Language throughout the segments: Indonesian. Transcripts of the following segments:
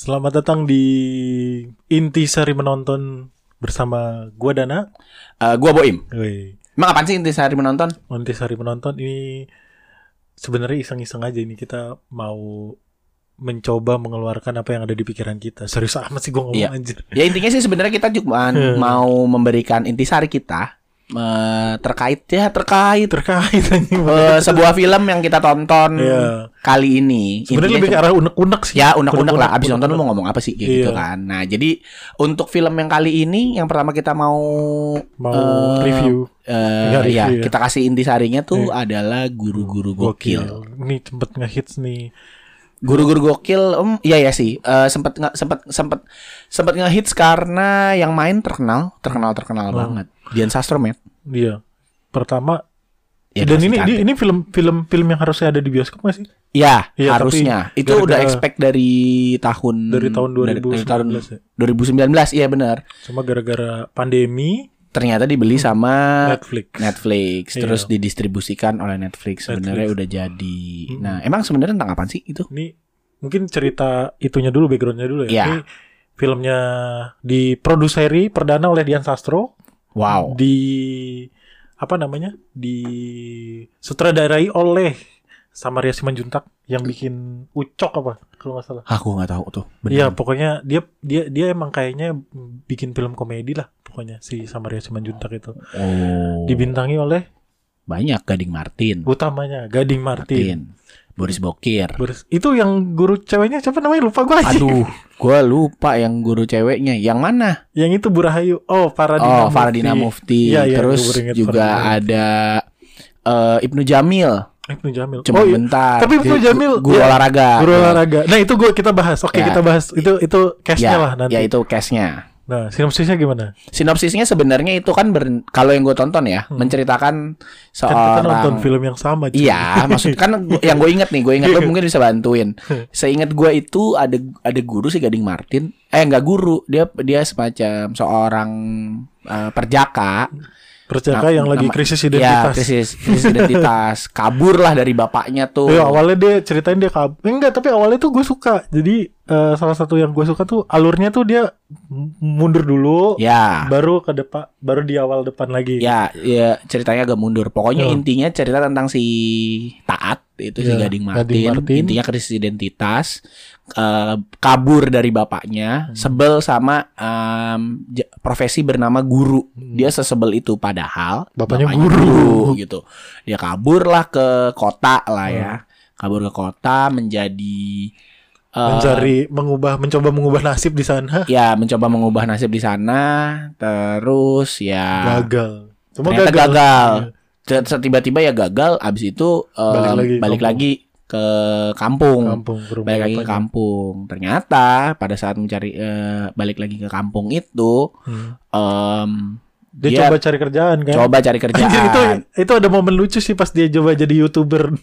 Selamat datang di Inti Sari Menonton bersama gua Dana. Eh, gua Boim. Woi, Emang apaan sih inti sehari menonton? Inti Sari Menonton ini sebenarnya iseng-iseng aja ini kita mau mencoba mengeluarkan apa yang ada di pikiran kita. Serius amat sih gua ngomong Iya. anjir. Ya intinya sih sebenarnya kita cuma mau memberikan intisari kita eh, terkait ya terkait Terkait eh, sebuah film yang kita tonton Iya. kali ini. Sebenarnya lebih ke arah unek-unek sih. Ya unek-unek lah Abis nonton lu unek-unek. mau ngomong apa sih kayak gitu Iya. kan Nah jadi Untuk film yang kali ini Yang pertama kita mau mau eh, review eh, Nggak ya, ya. Kita kasih intisarinya tuh Iya. adalah Guru-guru gokil, Ini cepet ngehits nih. Guru-guru gokil em, Iya ya sih eh, Sempet nggak sempet sempet sempet ngehits karena Yang main terkenal Terkenal terkenal Oh. banget Dian Sastro men Dia pertama Ya, dan ini cantik. ini film film film yang harusnya ada di bioskop gak sih? Ya, Iya, harusnya. tapi Itu udah expect dari tahun Dari tahun dari- 2019 dari tahun ya. 2019, iya benar. Cuma gara-gara pandemi Ternyata dibeli sama Netflix. Netflix, Iya. terus didistribusikan oleh Netflix. Sebenarnya udah jadi. Mm-mm. Nah, emang sebenarnya tentang apa sih itu? Ini mungkin cerita itunya dulu backgroundnya dulu ya. Iya. Ini filmnya diproduseri perdana oleh Dian Sastro Wow. di apa namanya? Di sutradarai oleh Samaria Simanjuntak yang bikin Ucok apa kalau nggak salah. Aku nggak tahu tuh. Iya, pokoknya dia dia dia emang kayaknya bikin film komedi lah pokoknya si Samaria Simanjuntak itu. Oh. Dibintangi oleh Banyak Gading Martin. utamanya Gading Martin. Martin. Boris Bokir. Boris- itu yang guru ceweknya siapa namanya lupa gua aja. Aduh, gua lupa yang guru ceweknya. Yang mana? Yang itu Burahayu. Oh, Faradina oh, Faradina Mufti. Iya, iya, Terus juga Faradina. ada eh, Ibnu Jamil. Ibnu Jamil. Cuma oh, iya. bentar. Tapi Ibnu Jamil, guru iya. olahraga. Guru olahraga. Nah, itu gua kita bahas. Oke, Ya. kita bahas. Itu itu case-nya Ya, lah nanti. ya itu case-nya. Nah, sinopsisnya gimana? Sinopsisnya sebenarnya itu kan ber- kalau yang gue tonton ya Hmm. menceritakan Kan kita nonton seorang film yang sama. cuy. Iya, maksud kan yang gue inget nih, gue inget lo mungkin bisa bantuin. Seingat gue itu ada ada guru si Gading Martin, eh nggak guru, dia dia semacam seorang eh, perjaka, Perjaka Nah, yang lagi nama- krisis ya identitas. krisis krisis identitas, kabur lah dari bapaknya tuh. Iya, awalnya dia ceritain dia kab enggak tapi awalnya tuh gue suka jadi eh, salah satu yang gue suka tuh alurnya tuh dia mundur dulu Ya, baru ke depan baru di awal depan lagi ya, ya ceritanya agak mundur. Pokoknya Ya. intinya cerita tentang si Taat itu si Ya, Gading Gading Martin. Martin. Intinya krisis identitas, eh, kabur dari bapaknya, Hmm. sebel sama j- profesi bernama guru. Dia sesebel itu padahal Hmm. Bapaknya guru. gitu. Dia kabur lah ke kota lah Hmm. ya. Kabur ke kota menjadi mencari mengubah mencoba mengubah nasib di sana ya mencoba mengubah nasib di sana terus ya gagal cuma gagal, gagal. Iya. Tiba-tiba ya gagal abis itu em, Balik lagi balik kampung. lagi ke kampung, kampung balik lagi ke kampung ternyata pada saat mencari eh, balik lagi ke kampung itu Hmm. em, dia, Dia coba cari kerjaan kan? Coba cari kerjaan. Anjir, itu itu ada momen lucu sih pas dia coba jadi youtuber.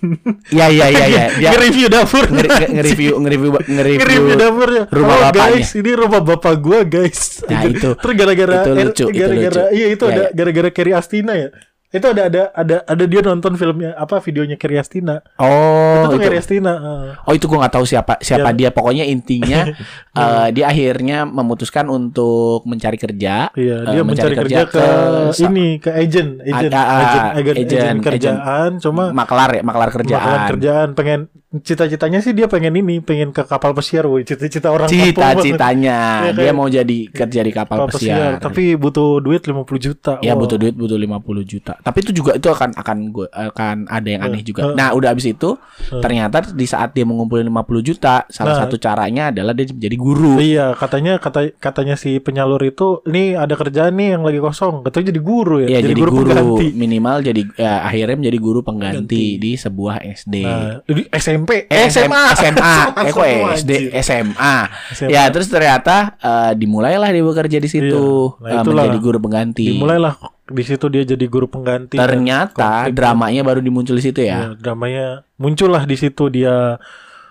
Iya iya iya iya. Dia nge-review dapur. nge-review nge-review nge-review dapurnya rumah oh bapaknya. guys ini rumah bapak gua guys. Nah, itu- terus gara-gara itu lucu, itu gara-gara lucu. iya itu Ya, ada ya. gara-gara Kerry Astina ya itu ada ada ada ada dia nonton filmnya apa videonya Kerry Astina oh itu itu eh. Oh itu gue nggak tahu siapa siapa Ya. dia. Pokoknya intinya eh, dia akhirnya memutuskan untuk mencari kerja. Iya, Eh, dia mencari kerja, ke, sa- ini ke agent, agent, agent, agent, agent, agent kerjaan, cuma maklar ya, maklar kerjaan. bakalan kerjaan pengen cita-citanya sih dia pengen ini, pengen ke kapal pesiar, woi, cita-cita orang. Cita-citanya dia kayak- mau jadi kerja di kapal, kapal pesiar. tapi butuh duit 50 juta. ya Wah. butuh duit butuh 50 juta. Tapi itu juga itu akan akan gue akan ada yang aneh Eh, juga. eh. Nah, udah abis itu Eh. ternyata di saat dia mengumpulin 50 juta, salah Nah. satu caranya adalah dia jadi guru. Iya, katanya kata katanya si penyalur itu, ini ada kerjaan nih yang lagi kosong, katanya jadi guru ya, Iya jadi, guru, pengganti. minimal jadi ya, akhirnya menjadi guru pengganti Pengganti. di sebuah SD. Nah, di SMP, Eh, SMA, SMA, eh kok SD. SMA. SMA. Ya terus ternyata eh, dimulailah dia bekerja di situ Iya. Nah, eh, itulah. menjadi guru pengganti. Dimulailah di situ dia jadi guru pengganti. Ternyata dramanya baru dimuncul di situ Ya, ya. dramanya muncullah di situ dia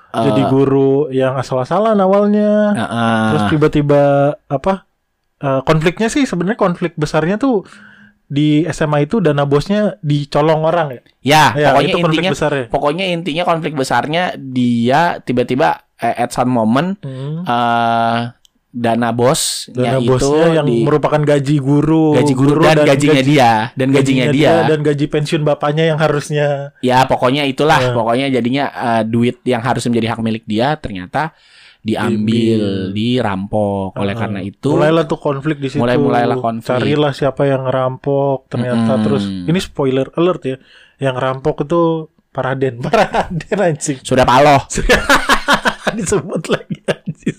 Eh, jadi guru yang asal-asalan awalnya. eh, eh, Terus tiba-tiba apa? eh, konfliknya sih sebenarnya konflik besarnya tuh di SMA itu dana bosnya dicolong orang ya. ya, Ya, pokoknya itu konflik intinya besarnya. pokoknya intinya konflik besarnya dia tiba-tiba eh, at some moment Hmm. eh dana bosnya Dana itu bosnya yang di merupakan gaji guru, gaji guru, dan, gajinya gaji- dia dan gajinya, dia. dan gaji pensiun bapaknya yang harusnya ya pokoknya itulah Ya. pokoknya jadinya eh, duit yang harus menjadi hak milik dia ternyata diambil dirampok oleh Uh, karena itu mulailah tuh konflik di situ. Mulai- mulailah konflik. Carilah siapa yang ngerampok. Ternyata Mm-mm. terus ini spoiler alert ya. Yang ngerampok itu Paraden, Paraden anjing. sudah paloh Disebut lagi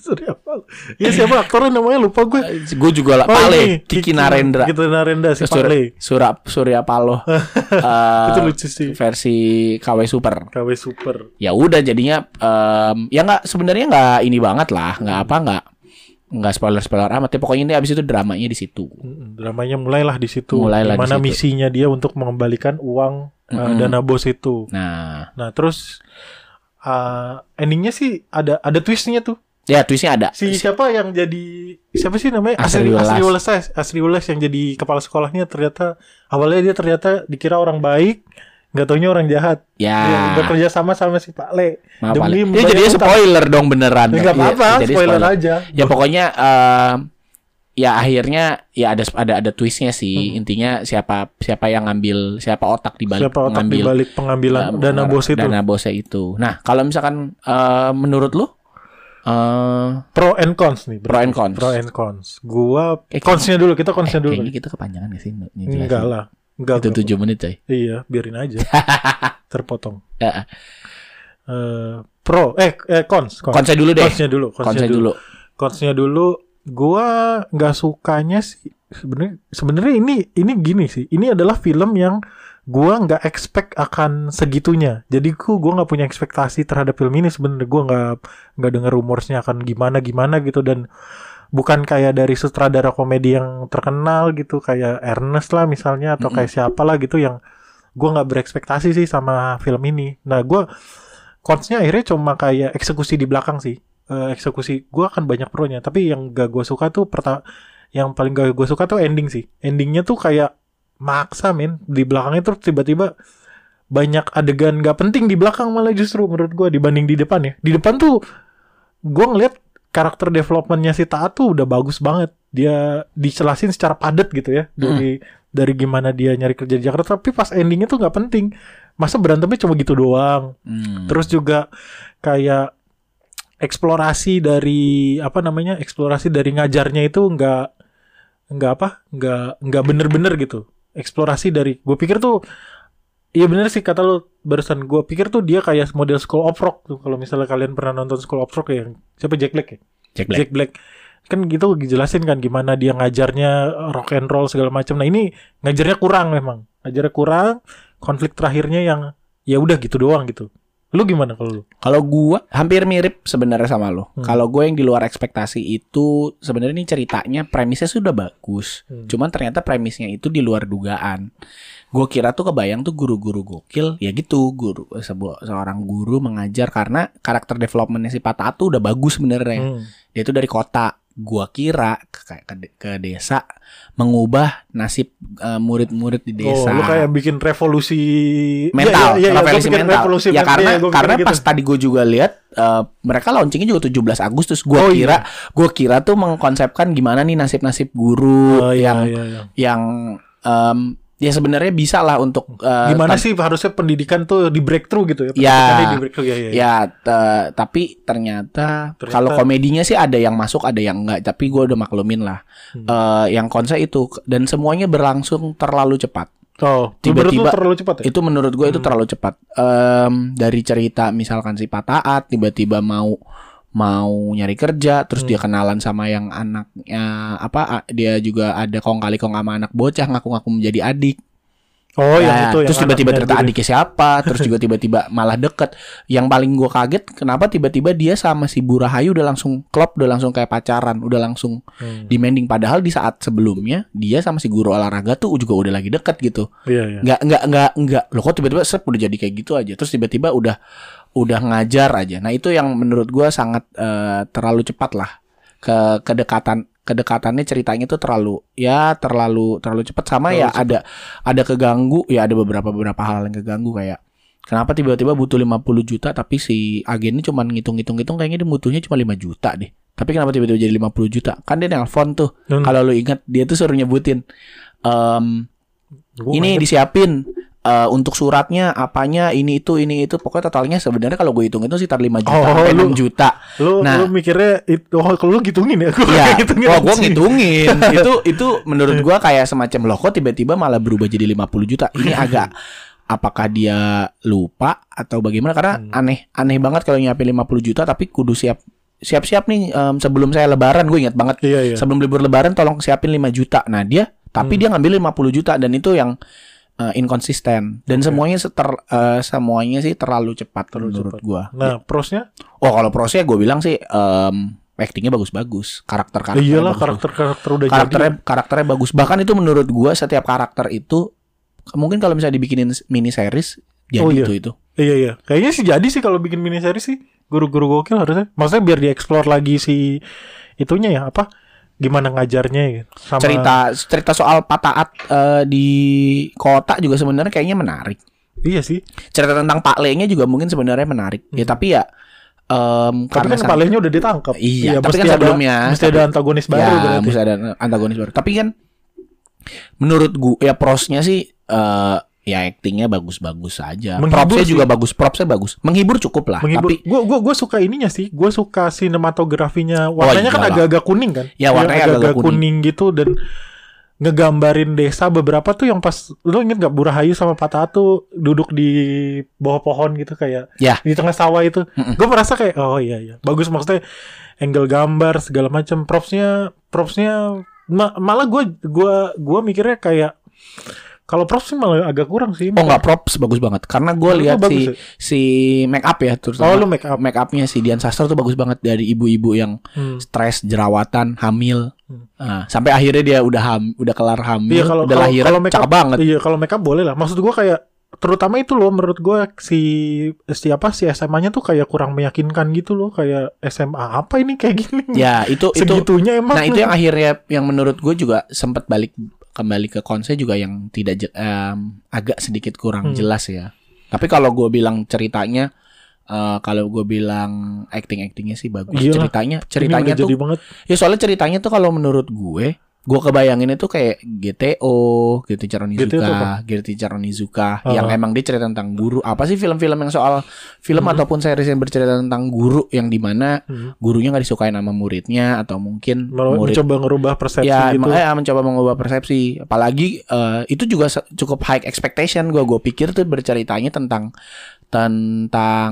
Surya Paloh. Ya siapa aktornya namanya lupa gue. gue juga lah Oh, Pale Kiki Narendra Kiki Narendra si Sur- Pale. Surya Surya Paloh Eh, Itu lucu sih. versi KW Super KW Super. ya udah jadinya em, ya nggak sebenarnya nggak ini banget lah nggak apa nggak nggak spoiler spoiler amat ya pokoknya ini abis itu dramanya di situ Mm, Dramanya mulailah di situ. Mulailah situ. misinya dia untuk mengembalikan uang uh, Mm-mm. dana bos itu. nah Nah terus uh, endingnya sih ada ada twistnya tuh. Ya twistnya ada. Si siapa yang jadi siapa sih namanya? Asri Asri. Asri Welas yang jadi kepala sekolahnya ternyata awalnya dia ternyata dikira orang baik nggak taunya orang jahat. Ya. Dia udah kerja sama sama si Pak Le. Maaf demi Pak Le. ya jadi spoiler dong beneran. Ya, nggak Iya, apa-apa jadi spoiler, aja. Ya pokoknya em, ya akhirnya ya ada ada ada twistnya sih. Hmm. intinya siapa siapa yang ngambil siapa otak di balik siapa otak ngambil dibalik pengambilan eh, dana bos itu. dana bosnya itu. Nah kalau misalkan eh, menurut lu eh pro and cons nih Pro and cons. pro and cons. Gua Eh, consnya dulu kita consnya eh, dulu. kayaknya kita kepanjangan gak sih enggak lah. Enggak itu tujuh menit coy. Iya biarin aja. Terpotong. Ya, Eh, pro eh, eh cons cons. Konsep dulu deh. Consnya dulu consnya konsep dulu. dulu. Coachnya dulu gua nggak sukanya sih sebenarnya sebenarnya ini ini gini sih. Ini adalah film yang gua nggak expect akan segitunya. Jadi ku gua nggak punya ekspektasi terhadap film ini sebenarnya. Gua nggak nggak dengar rumorsnya akan gimana gimana gitu. Dan bukan kayak dari sutradara komedi yang terkenal gitu kayak Ernest lah misalnya atau kayak siapa lah gitu yang gua nggak berekspektasi sih sama film ini. Nah gua Consnya akhirnya cuma kayak eksekusi di belakang sih. Eh, eksekusi gue akan banyak pro-nya. Tapi yang gak gue suka tuh perta yang paling gak gue suka tuh ending sih. Endingnya tuh kayak maksa men di belakangnya tuh tiba-tiba banyak adegan gak penting di belakang malah justru menurut gue dibanding di depan ya. Di depan tuh gue ngeliat karakter developmentnya si Taat tuh udah bagus banget. Dia dicelasin secara padat gitu ya dari dari gimana dia nyari kerja di Jakarta. Tapi pas endingnya tuh nggak penting. Masa berantemnya cuma gitu doang. Hmm. Terus juga kayak eksplorasi dari apa namanya eksplorasi dari ngajarnya itu nggak nggak apa nggak nggak bener-bener gitu eksplorasi dari gue pikir tuh iya bener sih kata lo barusan gue pikir tuh dia kayak model School of Rock tuh kalau misalnya kalian pernah nonton School of Rock ya siapa Jack Black ya? Jack Black. Jack Black. Kan gitu dijelasin kan gimana dia ngajarnya rock and roll segala macam. Nah ini ngajarnya kurang memang. Ngajarnya kurang konflik terakhirnya yang ya udah gitu doang gitu lu gimana kalau lu Kalau gua hampir mirip sebenarnya sama lo. Hmm. Kalau gue yang di luar ekspektasi itu sebenarnya ini ceritanya premisnya sudah bagus. Hmm. Cuman ternyata premisnya itu di luar dugaan. Gue kira tuh kebayang tuh guru-guru gokil, ya gitu guru sebuah seorang guru mengajar karena karakter developmentnya si Pata tuh udah bagus sebenarnya. Hmm. Dia itu dari kota. Gua kira ke, ke, ke desa mengubah nasib eh, murid-murid di desa Oh, lu kayak bikin revolusi mental, Iya, iya, iya, revolusi gua pikir mental. revolusi ya mental. karena Iya, gua pikir karena gitu. pas tadi gue juga lihat eh, mereka launchingnya juga 17 Agustus. Gue Oh, kira gue kira tuh mengkonsepkan gimana nih nasib-nasib guru Oh, iya, yang iya, iya. yang em, ya sebenarnya bisa lah untuk eh, gimana sih harusnya pendidikan tuh di breakthrough gitu ya Ya. Di breakthrough ya, ya, ya. Ya, te- tapi ternyata, Ternyata- kalau komedinya sih ada yang masuk, ada yang enggak. Tapi gue udah maklumin lah. Hmm. Eh, yang konsep itu dan semuanya berlangsung terlalu cepat. oh Tiba-tiba- terlalu cepat ya Itu menurut gue itu Hmm. terlalu cepat. Em, dari cerita misalkan si Pataat tiba-tiba mau mau nyari kerja, terus Hmm. dia kenalan sama yang anaknya apa? Dia juga ada kong kali kong sama anak bocah ngaku-ngaku menjadi adik. oh yang Nah, itu yang terus tiba-tiba ternyata gitu. adiknya siapa, terus juga tiba-tiba malah deket. Yang paling gue kaget, kenapa tiba-tiba dia sama si Bu Rahayu udah langsung klop, udah langsung kayak pacaran, udah langsung Hmm. demanding. Padahal di saat sebelumnya dia sama si guru olahraga tuh juga udah lagi deket gitu. iya iya Nggak nggak nggak nggak. Loh kok tiba-tiba sep udah jadi kayak gitu aja. Terus tiba-tiba udah udah ngajar aja. Nah itu yang menurut gue sangat eh, terlalu cepat lah ke kedekatan kedekatannya ceritanya tuh terlalu ya terlalu terlalu cepat sama Terlalu ya cepat. ada ada keganggu ya ada beberapa beberapa hal yang keganggu kayak Kenapa tiba-tiba butuh 50 juta tapi si agen ini cuma ngitung-ngitung-ngitung kayaknya dia butuhnya cuma 5 juta deh. Tapi kenapa tiba-tiba jadi 50 juta? Kan dia nelpon tuh. Hmm. Kalau lu ingat dia tuh suruh nyebutin Gua ini nggak disiapin eh, untuk suratnya apanya ini itu ini itu pokoknya totalnya sebenarnya kalau gue hitung itu sekitar 5 juta Oh, sampai lu- 6 juta. Lu Nah. lu mikirnya itu oh kalau lu ngitungin ya? Gua nggak ngitungin wah gue anjing. ngitungin itu itu menurut gua kayak semacam loh kok tiba-tiba malah berubah jadi 50 juta. Ini agak apakah dia lupa atau bagaimana karena Hmm. aneh aneh banget kalau nyiapin 50 juta tapi kudu siap siap-siap nih em, sebelum saya lebaran gue ingat banget Iya iya. sebelum libur lebaran tolong siapin 5 juta. Nah, dia tapi Hmm. dia ngambil 50 juta dan itu yang eh, inkonsisten dan semuanya seter, eh, semuanya sih terlalu cepat Terlalu menurut cepat. gua. Nah, prosnya Oh, kalau prosnya gue bilang sih em actingnya bagus-bagus, karakter karakter iyalah karakter-karakter udah karakternya jadi. karakternya bagus. Bahkan itu menurut gua setiap karakter itu mungkin kalau misalnya dibikinin mini series jadi Oh, iya. itu itu. Iya iya. Kayaknya sih jadi sih kalau bikin mini series sih guru-guru gokil harusnya. Maksudnya biar dieksplor lagi si itunya ya apa? Gimana ngajarnya ya. Sama Cerita cerita soal pataat eh, di kota juga sebenarnya kayaknya menarik. Iya sih. cerita tentang Pak Le-nya juga mungkin sebenarnya menarik. Ya tapi ya em Tapi karena kan sang- palenya udah ditangkap. Iya, tapi mesti kan ada- sebelumnya- mesti ada antagonis baru ya, berarti. mesti ada antagonis baru. Tapi kan menurut gua ya prosnya sih eh ya actingnya bagus-bagus saja. Menghibur Propsnya sih. juga bagus, propsnya bagus. Menghibur cukup lah. Menghibur. Tapi Gue gua gua suka ininya sih. Gue suka sinematografinya. Warnanya kan iyalah. agak-agak kuning kan. Ya, warnanya Iya, agak-agak kuning. gitu dan ngegambarin desa beberapa tuh yang pas lu inget gak Burahayu sama Patah tuh duduk di bawah pohon gitu kayak Ya. di tengah sawah itu Mm-mm. gue merasa kayak oh iya iya bagus maksudnya angle gambar segala macam propsnya propsnya ma- malah gue gua gua mikirnya kayak kalau props sih malah agak kurang sih oh nggak props bagus banget karena gue lihat si ya? si make up ya terus oh lu make up make upnya si Dian Sastro tuh bagus banget dari ibu-ibu yang Hmm. stres jerawatan hamil Hmm. Nah, sampai akhirnya dia udah ham udah kelar hamil Iya kalau udah kalau lahiran kalau make up banget Iya kalau make up boleh lah. Maksud gua kayak terutama itu loh menurut gua si siapa si SMA-nya tuh kayak kurang meyakinkan gitu loh kayak SMA apa ini kayak gini. ya itu itu emang. Nah itu yang akhirnya yang menurut gue juga sempat balik kembali ke konsep juga yang tidak em, agak sedikit kurang Hmm. jelas ya. Tapi kalau gue bilang ceritanya, eh, kalau gue bilang acting actingnya sih bagus. Iyalah. Ceritanya ceritanya tuh jadi banget. ya soalnya ceritanya tuh kalau menurut gue, gue kebayangin itu kayak GTO, gitu GTO itu Onizuka, apa? Gitu Onizuka, Ah. yang emang dia cerita tentang guru. Apa sih film-film yang soal film Hmm. ataupun series yang bercerita tentang guru yang di mana Hmm. gurunya nggak disukain sama muridnya atau mungkin Mer- murid Mencoba ngerubah persepsi ya gitu. makanya mencoba mengubah persepsi apalagi eh, itu juga cukup high expectation gue gue pikir tuh berceritanya tentang tentang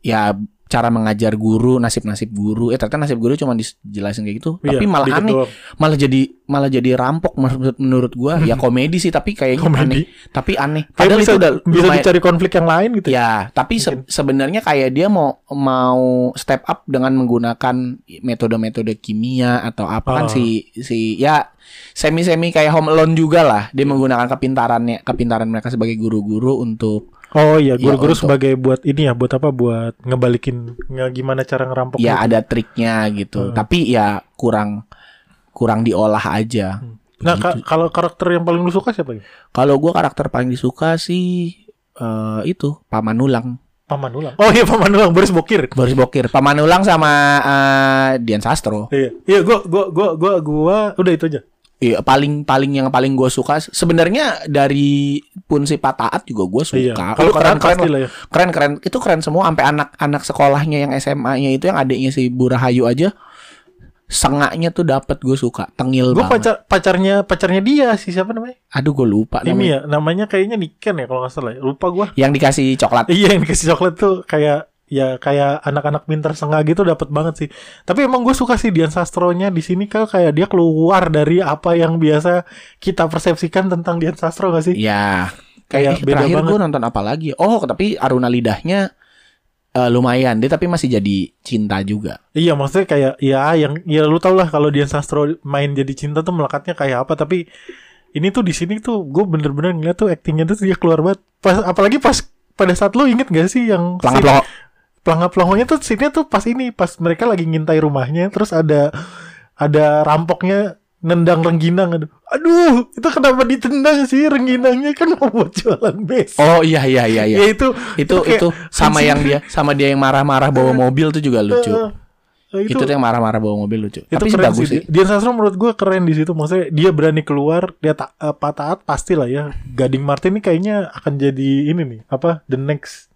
ya cara mengajar guru nasib-nasib guru eh ternyata nasib guru cuma dijelasin kayak gitu Iya, tapi malah aneh doang. malah jadi malah jadi rampok menurut menurut gua ya komedi sih tapi kayaknya Komedi. aneh tapi aneh Kayak padahal bisa, itu udah bisa lumayan- dicari konflik yang lain gitu. Ya, tapi se- sebenarnya kayak dia mau mau step up dengan menggunakan metode-metode kimia atau apa kan Ah. si si ya semi-semi kayak Home Alone juga lah. Dia menggunakan kepintarannya kepintaran mereka sebagai guru-guru untuk Oh iya, guru-guru untuk- sebagai buat ini ya, buat apa? Buat ngebalikin nge gimana cara ngerampok. ya gitu. ada triknya gitu. Ah. Tapi ya kurang kurang diolah aja. Nah, Begitu. ka- kalau karakter yang paling lu suka siapa ya? Kalau gua karakter paling disuka sih eh, itu Paman Ulang. Paman Ulang. Oh iya, Paman Ulang Boris Bokir. Boris Bokir. Paman Ulang sama eh, Dian Sastro. Iya, iya, gua, gua, gua, gua, gua, udah itu aja. Iya, paling paling yang paling gue suka sebenarnya dari pun si Pataat juga gue suka. Iya. Kalau keren keren keren ya. keren keren itu keren semua sampai anak-anak sekolahnya yang SMA-nya itu yang adiknya si Burahayu aja sengaknya tuh dapat gue suka tengil Gue banget. pacar pacarnya pacarnya dia sih siapa namanya? Aduh gue lupa Ini namanya. ya namanya kayaknya Niken ya kalau nggak salah. ya. Lupa gua. Yang dikasih coklat. Iya yang dikasih coklat tuh kayak ya kayak anak-anak pinter sengah gitu dapat banget sih. Tapi emang gue suka sih Dian Sastronya di sini kan kayak dia keluar dari apa yang biasa kita persepsikan tentang Dian Sastro gak sih? Ya. Kayak Kayak beda terakhir banget. gue nonton apa lagi? Oh, tapi Aruna Lidahnya eh, lumayan. Dia tapi masih jadi cinta juga. Iya maksudnya kayak ya yang ya lu tau lah kalau Dian Sastro main jadi cinta tuh melekatnya kayak apa tapi ini tuh di sini tuh gue bener-bener ngeliat tuh aktingnya tuh dia keluar banget. Pas apalagi pas pada saat lu inget gak sih yang Pelangap pelongonya tuh scene tuh pas ini pas mereka lagi ngintai rumahnya terus ada ada rampoknya nendang rengginang aduh. Aduh, itu kenapa ditendang sih rengginangnya kan mau buat jualan bes. Oh iya iya iya iya. Ya itu itu kayak itu sama yang dia sama dia yang marah-marah bawa mobil tuh juga lucu. Eh, itu, tuh yang marah-marah bawa mobil lucu. itu Tapi sih keren bagus sih. sih. Dian Sastro menurut gue keren di situ. Maksudnya dia berani keluar, dia ta eh, Pak Taat pasti lah ya. Gading Martin ini kayaknya akan jadi ini nih, apa? The next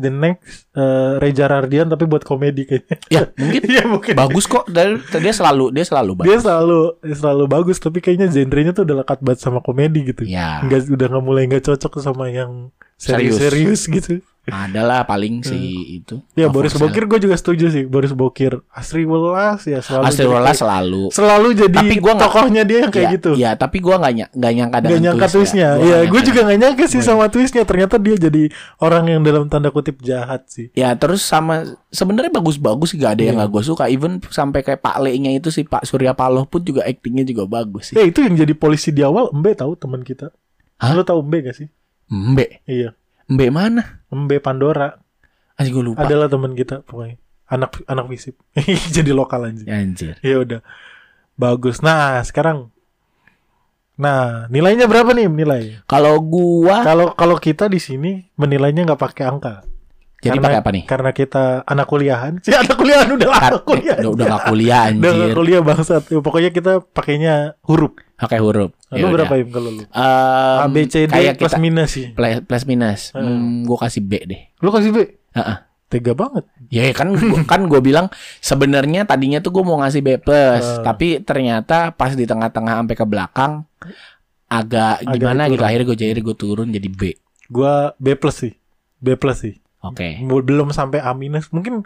the next eh, Reza Rardian tapi buat komedi kayaknya. Ya, mungkin Iya mungkin. bagus kok. Dari dia selalu dia selalu bagus. Dia selalu dia selalu bagus tapi kayaknya genrenya tuh udah lekat banget sama komedi gitu. Ya. Nggak udah nggak mulai nggak cocok sama yang Serius. serius-serius gitu. Adalah paling si itu. Ya Novel Boris Bokir gue juga setuju sih. Boris Bokir, Asri Welas ya selalu. Jadi Welas selalu. selalu jadi Tapi gua nggak- tokohnya dia yang kayak ya, gitu. Ya, tapi gua nggak ny- nggak nyangka dengan Gak nyangka twistnya. Iya, nggak gue juga gak nyangka sih sama twistnya. Ternyata dia jadi orang yang dalam tanda kutip jahat sih. Ya terus sama sebenarnya bagus-bagus gak ada yang Iya. nggak gue suka. Even sampai kayak Pak Le-nya itu si Pak Surya Paloh pun juga aktingnya juga bagus sih. Ya itu yang jadi polisi di awal Mbe tahu teman kita. Hah? Lo tahu Mbe gak sih? Mbe, Iya. Mbe mana? Mbe Pandora Anjir gue lupa. adalah teman kita pokoknya. Anak anak visip. jadi lokal anjing. Ya, Anjir. Ya udah. Bagus. Nah, sekarang Nah, nilainya berapa nih nilai? Kalau gua Kalau kalau kita di sini menilainya nggak pakai angka. jadi Karena- pakai apa nih? Karena kita anak kuliahan. Si anak kuliahan udah lama Kar- kuliah. udah, udah gak kuliah Udah nggak anjir. kuliah bangsat. Ya, pokoknya kita pakainya huruf. Pakai huruf. Lu berapa ya kalau lu? Um, A B C D kayak plus kita minus sih. plus, plus minus. Hmm. Hmm, gua kasih B deh. Lu kasih B. Heeh. Tega banget. Ya kan gua, kan gue bilang sebenarnya tadinya tuh gue mau ngasih B plus, Hmm. tapi ternyata pas di tengah-tengah sampai ke belakang agak Agak gimana gitu akhirnya gue jadi gue turun jadi B. Gua B plus sih. B plus sih. Oke. Belum sampai A minus. Mungkin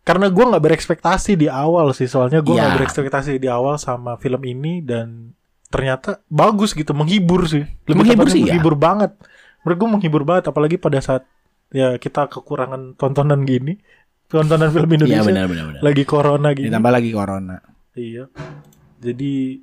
karena gua nggak berekspektasi di awal sih. Soalnya gua nggak Ya. berekspektasi di awal sama film ini dan ternyata bagus gitu, menghibur sih. Menghibur tepatnya sih, ya. menghibur banget. Menurut menghibur banget apalagi pada saat ya kita kekurangan tontonan gini. Tontonan film Iya Indonesia benar benar benar. lagi corona gini. Ditambah lagi corona. Iya. Jadi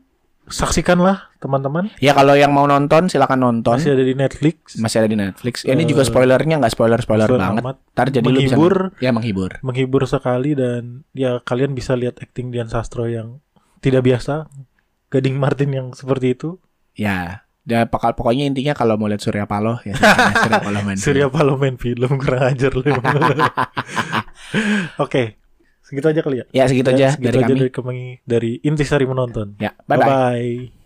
saksikanlah teman-teman. Ya kalau yang mau nonton silakan nonton. Masih ada di Netflix. Masih ada di Netflix. Ya, ini Eh, juga spoilernya nggak spoiler spoiler banget. amat. Ntar jadi lu bisa Menghibur. ya menghibur. Menghibur sekali dan ya kalian bisa lihat acting Dian Sastro yang tidak biasa. Gading Martin yang seperti itu. Ya. Ya pokok- pokoknya intinya kalau mau lihat Surya Paloh ya ya, Surya Paloh main Surya. Paloh main film kurang ajar lu. Oke. Segitu aja kali ya. Ya segitu Ya, aja segitu dari aja kami. dari kami dari Intisari menonton. Ya, bye bye. Bye bye.